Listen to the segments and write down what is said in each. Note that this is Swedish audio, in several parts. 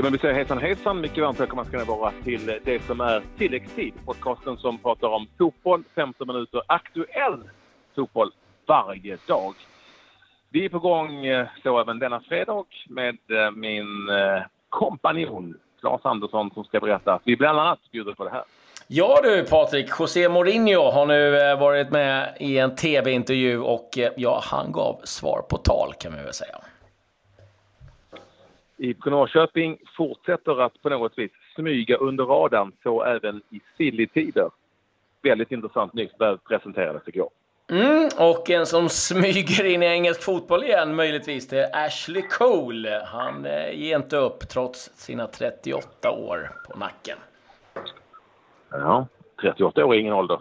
Ja, men vi säger hejsan hejsan. Mycket varmt välkomna ska ni vara till det som är tilläggstid. Podcasten som pratar om fotboll, 15 minuter aktuell fotboll varje dag. Vi är på gång eh, så även denna fredag med eh, min eh, kompanjon Claes Andersson som ska berätta att vi bland annat bjuder på det här. Ja du Patrik, José Mourinho har nu varit med i en tv-intervju och ja, han gav svar på tal kan man väl säga. IFK Norrköping fortsätter att på något vis smyga under radarn, så även i silly-tider. Väldigt intressant nyss presenterades igår. Mm, och en som smyger in i engelsk fotboll igen möjligtvis, det är Ashley Cole. Han eh, ger inte upp trots sina 38 år på nacken. Ja, 38 år är ingen ålder.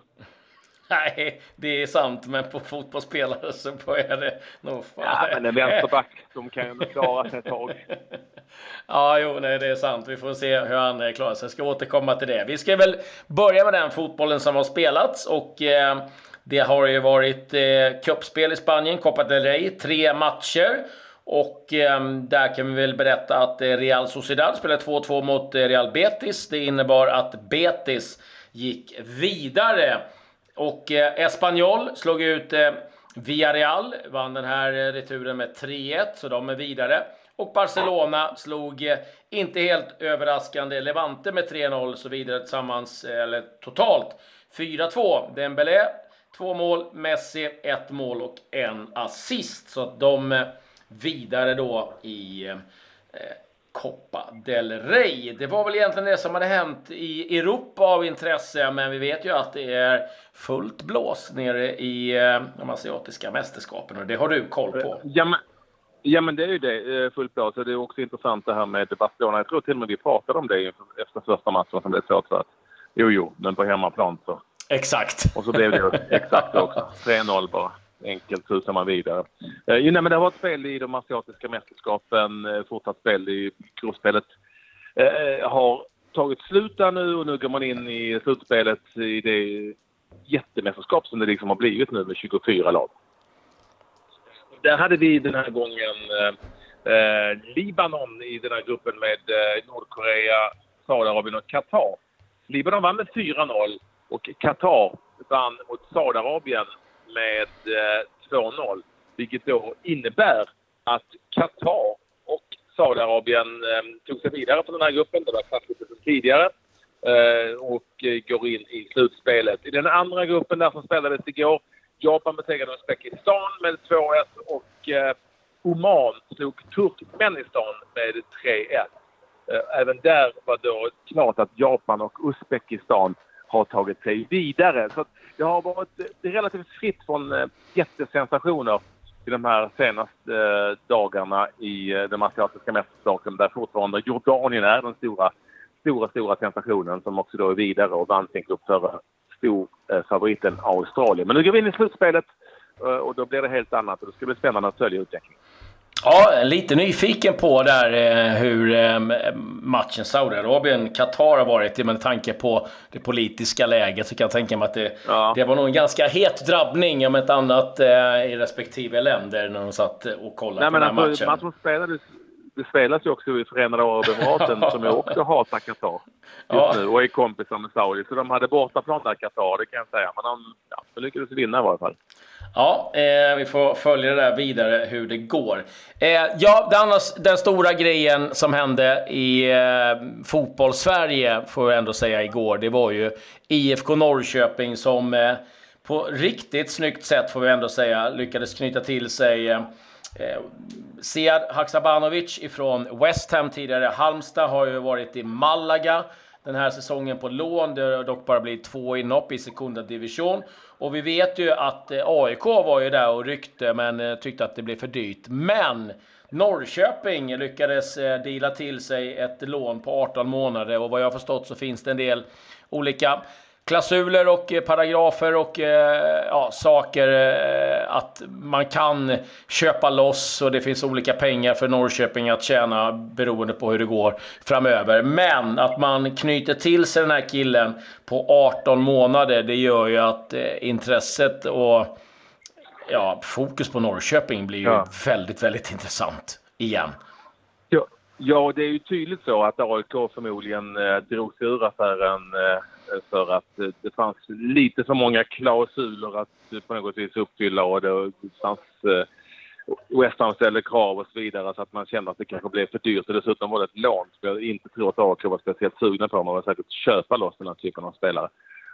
Nej, det är sant, men på fotbollsspelare så börjar det nog... Ja, men en vänsterback, de kan ju klara sig ett tag. Ja, jo, nej, det är sant. Vi får se hur han klarar sig. Jag ska återkomma till det. Vi ska väl börja med den fotbollen som har spelats och eh, det har ju varit eh, cupspel i Spanien, Copa del Rey, tre matcher. Och eh, där kan vi väl berätta att eh, Real Sociedad spelade 2-2 mot eh, Real Betis. Det innebar att Betis gick vidare. Och eh, Espanyol slog ut eh, Villarreal, vann den här eh, returen med 3-1, så de är vidare. Och Barcelona slog, eh, inte helt överraskande, Levante med 3-0, så vidare tillsammans, eh, eller totalt 4-2. Dembélé, två mål, Messi, ett mål och en assist. Så att de eh, vidare då i eh, Copa del Rey. Det var väl egentligen det som hade hänt i Europa av intresse, men vi vet ju att det är fullt blås nere i eh, de asiatiska mästerskapen och det har du koll på. Ja, men, ja, men det är ju det, eh, fullt blås. Det är också intressant det här med Barcelona. Jag tror till och med vi pratade om det efter första matchen som blev så att jo, jo, men på hemmaplan så. Exakt. Och så blev det exakt också. 3-0 bara enkelt susar man vidare. Eh, nej, men det har varit spel i de asiatiska mästerskapen, eh, fortsatt spel i gruppspelet. Eh, har tagit slut där nu och nu går man in i slutspelet i det jättemästerskap som det liksom har blivit nu med 24 lag. Där hade vi den här gången eh, eh, Libanon i den här gruppen med eh, Nordkorea, Saudiarabien och Qatar. Libanon vann med 4-0 och Qatar vann mot Saudiarabien med eh, 2-0. Vilket då innebär att Qatar och Saudiarabien eh, tog sig vidare från den här gruppen. Det var klassiskt sedan tidigare. Eh, och eh, går in i slutspelet. I den andra gruppen där som spelades igår, Japan besegrade Uzbekistan med 2-1 och eh, Oman slog Turkmenistan med 3-1. Även där var det klart att Japan och Uzbekistan har tagit sig vidare. Så det har varit relativt fritt från eh, jättesensationer i de här senaste eh, dagarna i eh, den asiatiska mästerskapen där fortfarande Jordanien är den stora, stora, stora sensationen som också då är vidare och vann sin grupp före storfavoriten Australien. Men nu går vi in i slutspelet och då blir det helt annat och det ska bli spännande att följa utvecklingen. Ja, lite nyfiken på där eh, hur eh, matchen Saudiarabien-Qatar har varit. Med tanke på det politiska läget så kan jag tänka mig att det, ja. det var nog en ganska het drabbning om ett annat eh, i respektive länder när de satt och kollade Nej, på den här alltså, matchen. matchen spelades, det spelas ju också i Förenade Arabemiraten som jag också hatar Qatar just ja. nu och är kompisar med Saudi. Så de hade bortaplan där, Qatar, det kan jag säga. Men de, ja, de lyckades vinna i varje fall. Ja, eh, vi får följa det där vidare, hur det går. Eh, ja, det annars, den stora grejen som hände i eh, fotboll-Sverige, får jag ändå säga, igår, det var ju IFK Norrköping som eh, på riktigt snyggt sätt, får vi ändå säga, lyckades knyta till sig eh, Sead Haksabanovic ifrån West Ham tidigare. Halmstad har ju varit i Malaga den här säsongen på lån. Det har dock bara blivit två inhopp i sekunda division. Och vi vet ju att eh, AIK var ju där och ryckte, men eh, tyckte att det blev för dyrt. Men Norrköping lyckades eh, dela till sig ett lån på 18 månader och vad jag har förstått så finns det en del olika klausuler och eh, paragrafer och eh, ja, saker eh, att man kan köpa loss och det finns olika pengar för Norrköping att tjäna beroende på hur det går framöver. Men att man knyter till sig den här killen på 18 månader, det gör ju att intresset och ja, fokus på Norrköping blir ju ja. väldigt, väldigt intressant igen. Ja, Ja, det är ju tydligt så att AIK förmodligen eh, drog sig ur affären eh, för att eh, det fanns lite för många klausuler att eh, på något vis uppfylla och det fanns eh, West Ham ställde krav och så vidare så att man kände att det kanske blev för dyrt. Och dessutom var det ett lån som jag inte tror att AIK var speciellt sugna på. Man var säkert köpa loss den här typen av spelare.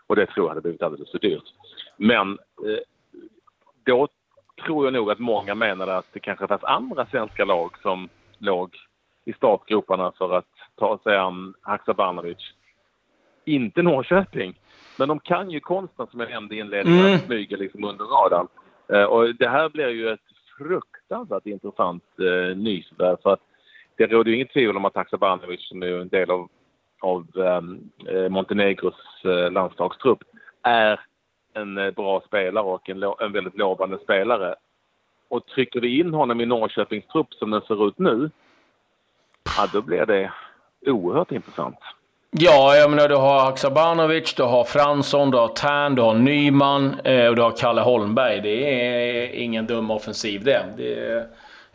Och det tror jag hade blivit alldeles för dyrt. Men eh, då tror jag nog att många menade att det kanske fanns andra svenska lag som låg i startgroparna för att ta sig an Haksabanovic. Inte Norrköping, men de kan ju konsten som jag nämnde i inledningen, mm. smyger liksom under radarn. Eh, och det här blir ju ett fruktansvärt intressant eh, nyförvärv för att det råder ju inget tvivel om att Haksabanovic som är en del av, av ehm, eh, Montenegros eh, landslagstrupp är en eh, bra spelare och en, en väldigt lovande spelare. Och trycker vi in honom i Norrköpings trupp som den ser ut nu, ja, då blir det oerhört intressant. Ja, jag menar du har Haksabanovic, du har Fransson, du har Tern, du har Nyman eh, och du har Kalle Holmberg. Det är ingen dum offensiv det. det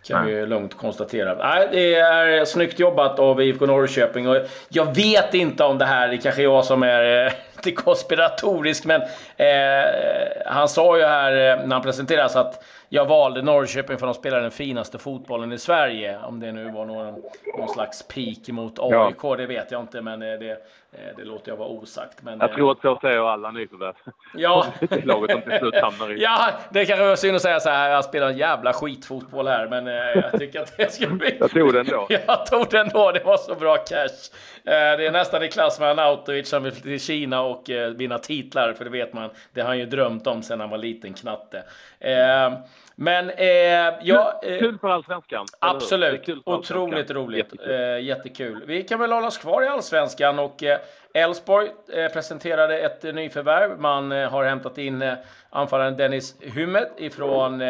kan vi lugnt konstatera. Nej, det är snyggt jobbat av IFK Norrköping. Och jag vet inte om det här, det kanske är jag som är eh, lite konspiratorisk, men eh, han sa ju här eh, när han presenterades att jag valde Norrköping för att de spelar den finaste fotbollen i Sverige. Om det nu var någon, någon slags peak mot AIK, ja. det vet jag inte, men eh, det, eh, det låter jag vara osagt. Men, jag tror att så säger alla nyförvärv. Ja. laget som till slut hamnar i. Ja, det kanske var synd att säga så här, jag spelar en jävla skitfotboll här, men jag tycker att det ska bli... jag tog den då. jag tog den då, det var så bra cash. Det är nästan i klass med Anautovic som vill till Kina och vinna titlar, för det vet man, det har han ju drömt om sedan han var liten knatte. Men eh, ja... Eh, kul för Allsvenskan. Absolut. Otroligt roligt. Jättekul. Eh, jättekul. Vi kan väl hålla oss kvar i Allsvenskan och eh, Elfsborg eh, presenterade ett nyförvärv. Man eh, har hämtat in anfallaren Dennis Hummet ifrån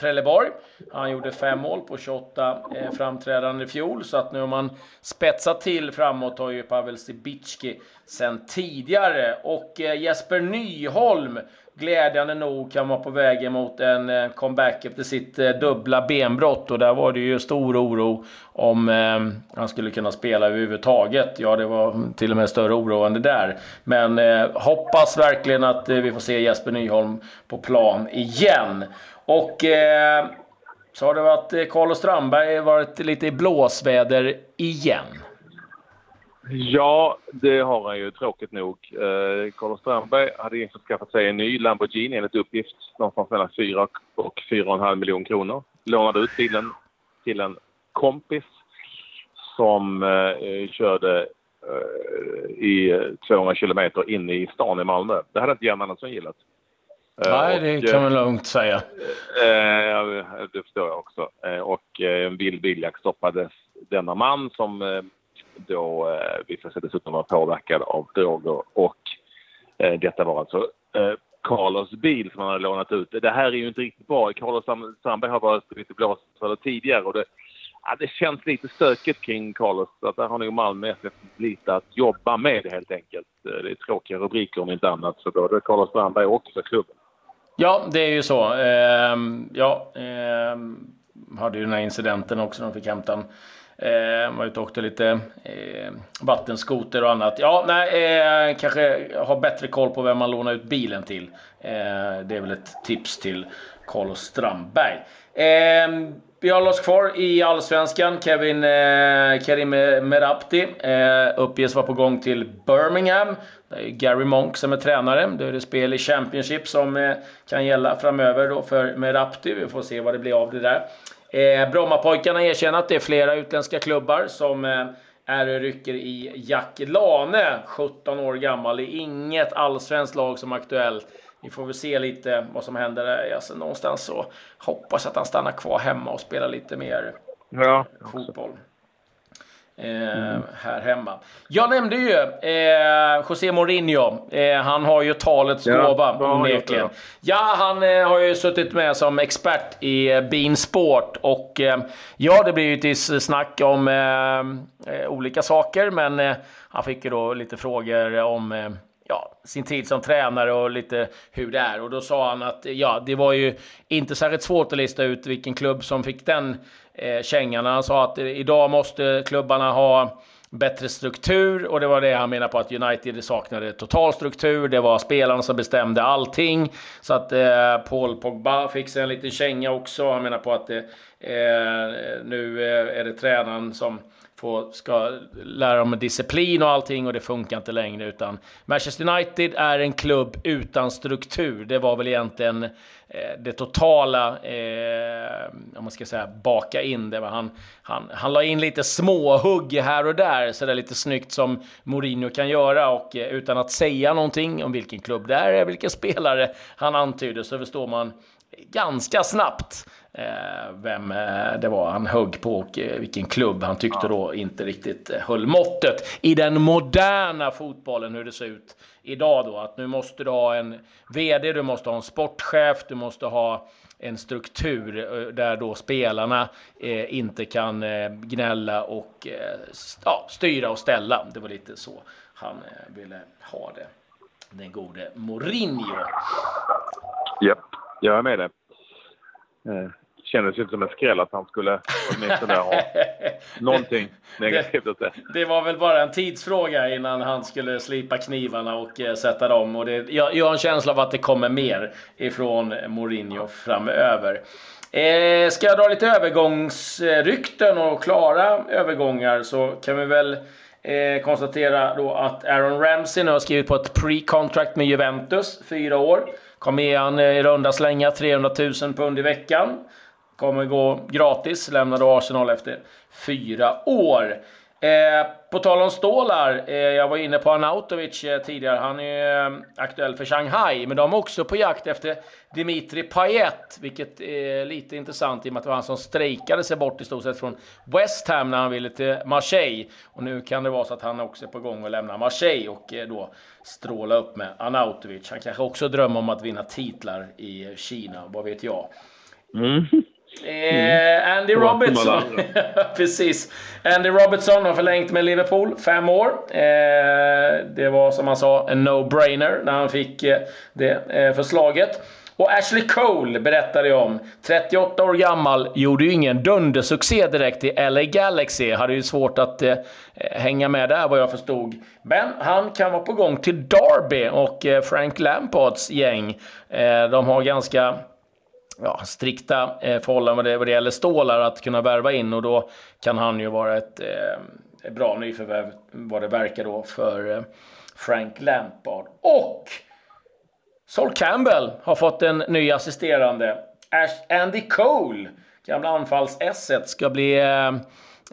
Trelleborg. Han gjorde fem mål på 28 eh, framträdanden i fjol, så att nu har man spetsat till framåt har ju Pavel Sibicki sen tidigare. Och eh, Jesper Nyholm glädjande nog kan vara på väg mot en eh, comeback efter sitt eh, dubbla benbrott. Och där var det ju stor oro om eh, han skulle kunna spela överhuvudtaget. Ja, det var till och med större oro än det där. Men eh, hoppas verkligen att eh, vi får se Jesper Nyholm på plan igen. Och eh, så har det varit eh, Carlos Strandberg varit lite i blåsväder igen. Ja, det har han ju tråkigt nog. Eh, Carlos Strandberg hade införskaffat sig en ny Lamborghini enligt uppgift någonstans mellan 4 och 4,5 miljoner kronor. Lånade ut bilen till en kompis som eh, körde eh, i 200 kilometer in i stan i Malmö. Det hade inte Jan Andersson gillat. Eh, Nej, det kan man lugnt säga. Eh, det förstår jag också. Eh, och en vild biljakt stoppades denna man som då eh, visade sig dessutom vara påverkad av droger och eh, detta var alltså eh, Carlos bil som han hade lånat ut. Det här är ju inte riktigt bra. Carlos Sandberg har varit lite blåsförare tidigare och det, ja, det känns lite stökigt kring Carlos. Att där har nog Malmö FF lite att jobba med helt enkelt. Det är tråkiga rubriker om inte annat för både Carlos Strandberg och för klubben. Ja, det är ju så. Ehm, ja, ehm, hade ju den här incidenten också. när De fick hämta en Eh, var ute och åkte lite eh, vattenskoter och annat. Ja, nej, eh, kanske ha bättre koll på vem man lånar ut bilen till. Eh, det är väl ett tips till Carlos Strandberg. Ehm, vi håller oss kvar i Allsvenskan. Kevin eh, Karim Merabti eh, uppges vara på gång till Birmingham. Det är Gary Monk som är tränare. Då är det spel i Championship som eh, kan gälla framöver då för Merabti. Vi får se vad det blir av det där. Eh, Brommapojkarna erkänner att det är flera utländska klubbar som eh, är och rycker i Jack Lane, 17 år gammal. Det är inget allsvenskt lag som är aktuellt. Vi får väl se lite vad som händer. Alltså, någonstans så hoppas att han stannar kvar hemma och spelar lite mer ja, fotboll. Mm. här hemma. Jag nämnde ju eh, José Mourinho. Eh, han har ju talets ja, gåva onekligen. Ja, han eh, har ju suttit med som expert i eh, Bean Sport och eh, ja, det blir ju till snack om eh, olika saker, men han fick ju då lite frågor om ja, sin tid som tränare och lite hur det är. Och då sa han att ja, det var ju inte särskilt svårt att lista ut vilken klubb som fick den eh, kängan. Han sa att eh, idag måste klubbarna ha bättre struktur och det var det han menade på att United saknade total struktur. Det var spelarna som bestämde allting. Så att eh, Paul Pogba fick sig en liten känga också. Han menar på att eh, eh nu eh, är det tränaren som få, ska lära dem disciplin och allting och det funkar inte längre. Utan Manchester United är en klubb utan struktur. Det var väl egentligen eh, det totala, eh, om man ska säga baka in det. Han, han, han la in lite småhugg här och där, så det är lite snyggt som Mourinho kan göra. Och eh, utan att säga någonting om vilken klubb det är, vilken spelare han antyder, så förstår man ganska snabbt Eh, vem eh, det var han högg på och eh, vilken klubb han tyckte då inte riktigt höll måttet i den moderna fotbollen, hur det ser ut idag då. Att nu måste du ha en VD, du måste ha en sportchef, du måste ha en struktur där då spelarna inte kan gnälla och ja, styra och ställa. Det var lite så han ville ha det. Den gode Mourinho. Japp, jag är med det kändes ju inte som en skräll att han skulle åtminstone ha någonting negativt att säga. Det var väl bara en tidsfråga innan han skulle slipa knivarna och eh, sätta dem. Och det, jag, jag har en känsla av att det kommer mer ifrån Mourinho framöver. Eh, ska jag dra lite övergångsrykten och klara övergångar så kan vi väl eh, konstatera då att Aaron Ramsey nu har skrivit på ett pre-contract med Juventus, fyra år. Kommer ge eh, i runda slänga 300 000 pund i veckan. Kommer gå gratis, lämnade Arsenal efter fyra år. Eh, på tal om stålar, eh, jag var inne på Anautovic eh, tidigare. Han är eh, aktuell för Shanghai, men de är också på jakt efter Dimitri Payet, vilket är lite intressant i och med att det var han som strejkade sig bort i stort sett från West Ham när han ville till Marseille. Och nu kan det vara så att han också är på gång att lämna Marseille och eh, då stråla upp med Anautovic. Han kanske också drömmer om att vinna titlar i Kina, vad vet jag. Mm. Eh, Andy Robertson. Precis. Andy Robertson har förlängt med Liverpool fem år. Eh, det var som han sa en no-brainer när han fick eh, det förslaget. Och Ashley Cole berättade jag om. 38 år gammal, gjorde ju ingen dundersuccé direkt i LA Galaxy. Hade ju svårt att eh, hänga med där vad jag förstod. Men han kan vara på gång till Derby och eh, Frank Lampards gäng. Eh, de har ganska ja, strikta eh, förhållanden vad det, gäller stålar att kunna värva in och då kan han ju vara ett, eh, bra nyförvärv vad det verkar då för eh, Frank Lampard. Och Sol Campbell har fått en ny assisterande. Ash Andy Cole, gamla anfalls-esset, ska bli eh,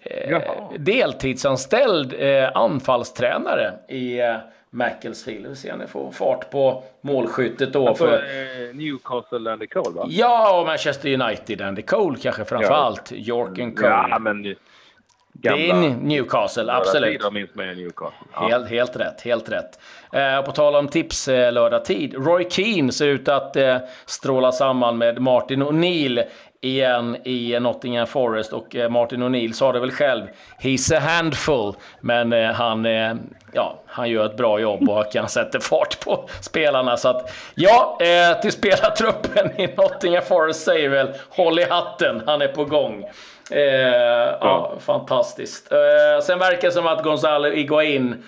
eh deltidsanställd eh, anfallstränare i eh, Macclesfield. Vi får se om ni får fart på målskyttet då. Alltså, för Newcastle Andy Cole va? Ja, och Manchester United Andy Cole kanske framför ja. allt. York and Cole. Ja, men... Gamla, det är Newcastle, absolut. Newcastle. Ja. Helt, helt rätt, helt rätt. Eh, på tal om tips eh, lördag tid. Roy Keane ser ut att eh, stråla samman med Martin O'Neill igen i Nottingham Forest och eh, Martin O'Neill sa det väl själv. He's a handful. Men eh, han, eh, ja, han gör ett bra jobb och kan sätta fart på spelarna. Så att, ja, till spelartruppen i Nottingham Forest säger väl håll i hatten, han är på gång. Eh, ja. ja. fantastiskt. Eh, sen verkar det som att Gonzalo Iguain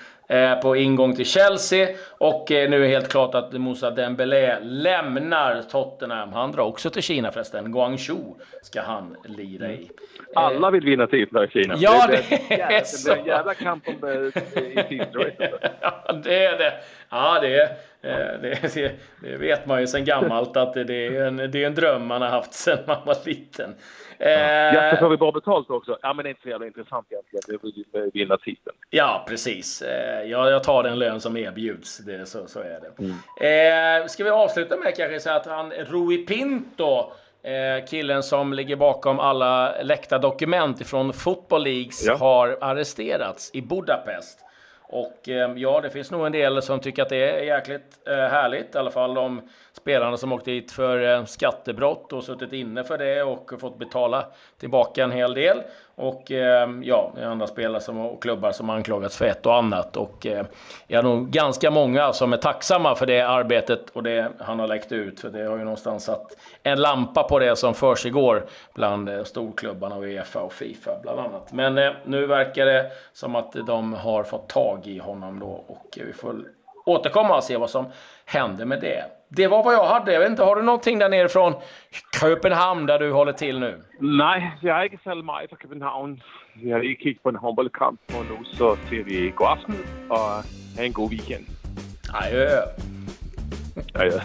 på ingång till Chelsea. Och eh, nu är det helt klart att Moussa Dembélé lämnar Tottenham. Han drar också till Kina förresten. Guangzhou ska han lira i. Alla vill vinna titlar i Kina. Ja, det, det är så. Det blir en jävla kamp om i tidsracet. ja, det är det. Ja, det, det, det, det, vet man ju sedan gammalt att det är, en, det är en dröm man har haft sedan man var liten. Eh, ja, får vi bra betalt också. Ja, men det är inte så jävla intressant egentligen. Det vill vinna titeln. Ja, precis. Eh, jag, jag tar den lön som erbjuds. Det, så, så är det. Mm. Eh, ska vi avsluta med kanske så att han Rui Pinto Eh, killen som ligger bakom alla läckta dokument från Football Leagues ja. har arresterats i Budapest. Och eh, ja, det finns nog en del som tycker att det är jäkligt eh, härligt. I alla fall de spelarna som åkt dit för eh, skattebrott och suttit inne för det och fått betala tillbaka en hel del. Och eh, ja, det är andra spelare som, och klubbar som anklagats för ett och annat. Och eh, jag är nog ganska många som är tacksamma för det arbetet och det han har läckt ut. För det har ju någonstans satt en lampa på det som försiggår bland eh, storklubbarna, Uefa och Fifa bland annat. Men eh, nu verkar det som att de har fått tag i honom då och eh, vi får återkomma och se vad som händer med det. Det var vad jag hade. Jag vet inte, har du någonting där nere från Köpenhamn där du håller till nu? Nej, jag har inte särskilt mycket från Köpenhamn. Vi har kigget på en håndbollkamp och nu så ser vi god afton och ha en god weekend. Adjö. Adjö.